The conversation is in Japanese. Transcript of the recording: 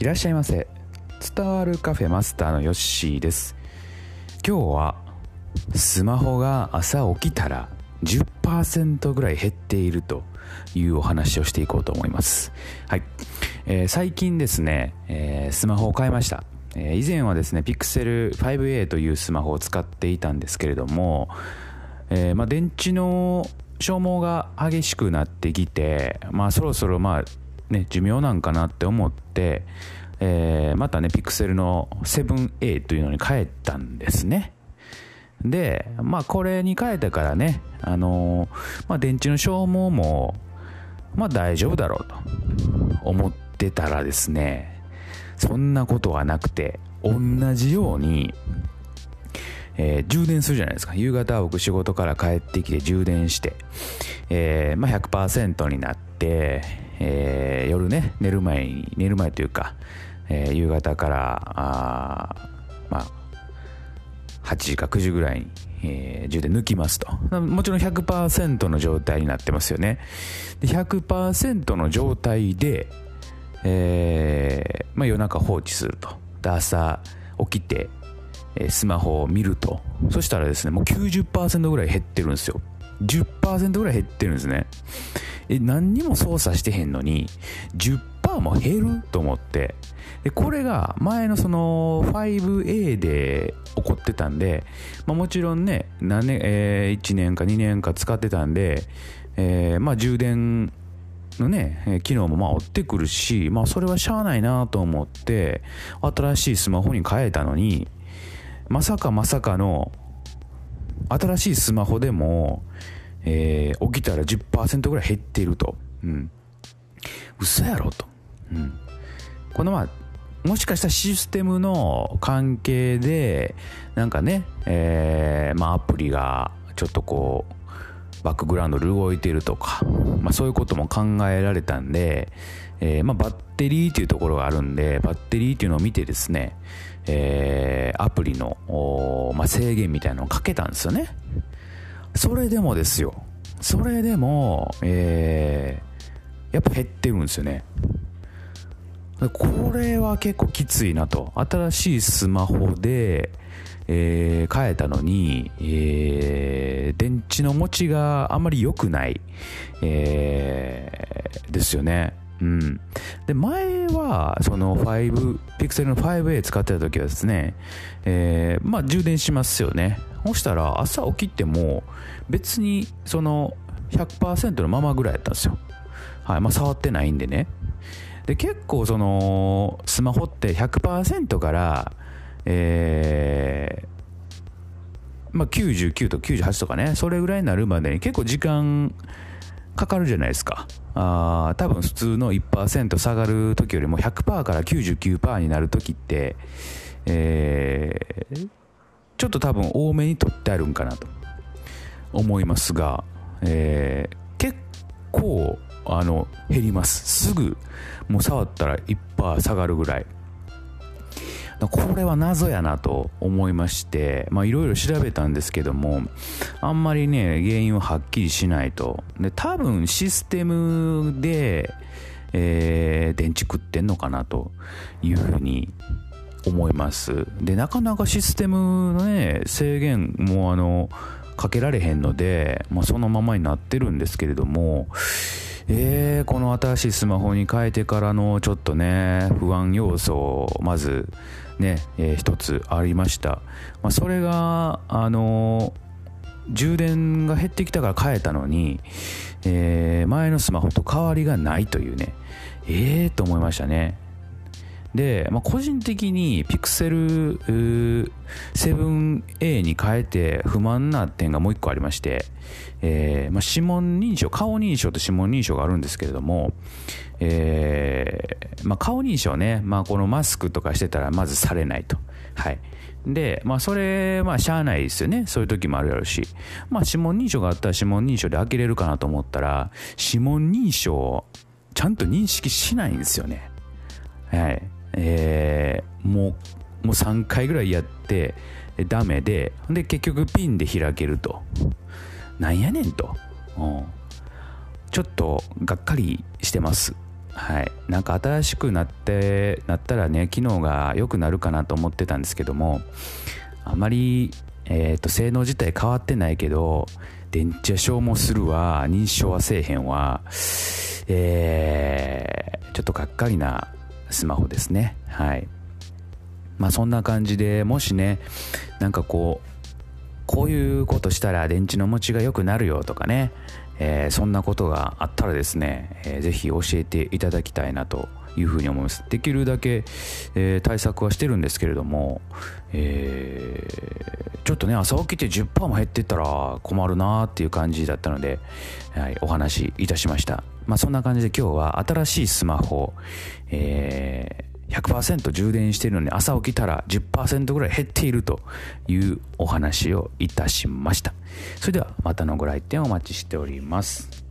いらっしゃいませ。伝わるカフェマスターのヨッシーです。今日はスマホが朝起きたら10%ぐらい減っているというお話をしていこうと思います。はい、えー、最近ですね、えー、スマホを変えました。以前はですね Pixel 5a というスマホを使っていたんですけれども、えー、まあ、電池の消耗が激しくなってきて、まあ、そろそろまあね寿命なんかなって思って、えー、またね Pixel の 7a というのに変えたんですねでまあこれに変えてからねあのー、まあ、電池の消耗もまあ大丈夫だろうと思ってたらですねそんなことはなくて、同じように、えー、充電するじゃないですか。夕方僕仕事から帰ってきて充電して、えー、まあ、100%になって、えー、夜ね、寝る前に、寝る前というか、え夕方から、あまあ、8時か9時ぐらいに、えー、充電抜きますと。もちろん100%の状態になってますよね。で100%の状態で、えー、まあ、夜中放置すると。で朝起きて、スマホを見ると。そしたらですね、もう90%ぐらい減ってるんですよ。10%ぐらい減ってるんですね。え、何にも操作してへんのに、10%も減ると思って。で、これが前のその 5A で起こってたんで、まあ、もちろんね、何年、えー、1年か2年か使ってたんで、えー、まあ充電のね、機能もまあ追ってくるし、まあそれはしゃあないなと思って、新しいスマホに変えたのに、まさかまさかの、新しいスマホでも、えー、起きたら10%ぐらい減っていると。うん。嘘やろと。うん。このまあ、もしかしたらシステムの関係で、なんかね、えー、まあアプリがちょっとこう、バックグラウンドで動いてるとか、まあ、そういうことも考えられたんで、えー、まあ、バッテリーっていうところがあるんで、バッテリーっていうのを見てですね、えー、アプリの、まあ、制限みたいなのをかけたんですよね。それでもですよ。それでも、えー、やっぱ減ってるんですよね。これは結構きついなと。新しいスマホで、えー、変えたのに、えー、電池の持ちがあまり良くない、えー、ですよね。うん。で、前は、その5、ピクセルの 5A 使ってた時はですね、えー、まあ充電しますよね。そしたら朝起きても別にその100%のままぐらいやったんですよ。はい。まあ触ってないんでね。で、結構そのスマホって100%からえー、まあ、99と98とかね、それぐらいになるまでに結構時間かかるじゃないですか。あ多分普通の1%下がる時よりも100%から99%になる時って、えー、ちょっと多分多めに取ってあるんかなと思いますが、えー、結構あの減ります。すぐもう触ったら1%下がるぐらい。これは謎やなと思いましていろいろ調べたんですけどもあんまりね原因ははっきりしないと。で多分システムで、えー、電池食ってんのかなというふうに思います。でなかなかシステムのね制限もあのかけられへんので、まあ、そのままになってるんですけれどもえー、この新しいスマホに変えてからのちょっとね不安要素まずね、えー、一つありました。まあ、それが、あのー、充電が減ってきたから変えたのに、えー、前のスマホと変わりがないというね、ええー、と思いましたね。で、まあ、個人的に Pixel 7a に変えて不満な点がもう一個ありまして、えーまあ、指紋認証、顔認証と指紋認証があるんですけれども、えーまあ、顔認証ね、まあ、このマスクとかしてたらまずされないと。はい。で、まあ、それ、まあ、しゃあないですよね。そういう時もあるやろうし。まあ、指紋認証があったら指紋認証で開けれるかなと思ったら、指紋認証、ちゃんと認識しないんですよね。はい。えー、もう、もう3回ぐらいやって、ダメで、で、結局ピンで開けると。なんやねんと。うん。ちょっとがっかりしてます。はいなんか新しくなってなったらね機能が良くなるかなと思ってたんですけどもあまり、えーと、性能自体変わってないけど電池消耗するわ認証はせえへんわえー、ちょっとがっかりなスマホですね。はい。まあそんな感じでもしねなんかこうこういうことしたら電池の持ちが良くなるよとかね、えー、そんなことがあったらですね、えー、ぜひ教えていただきたいなというふうに思います。できるだけ、えー、対策はしてるんですけれども、えー、ちょっとね朝起きて10%も減ってったら困るなっていう感じだったので、はい、お話いたしました。まあそんな感じで今日は新しいスマホ、えー100%充電してるのに朝起きたら10%ぐらい減っているというお話をいたしました。それではまたのご来店お待ちしております。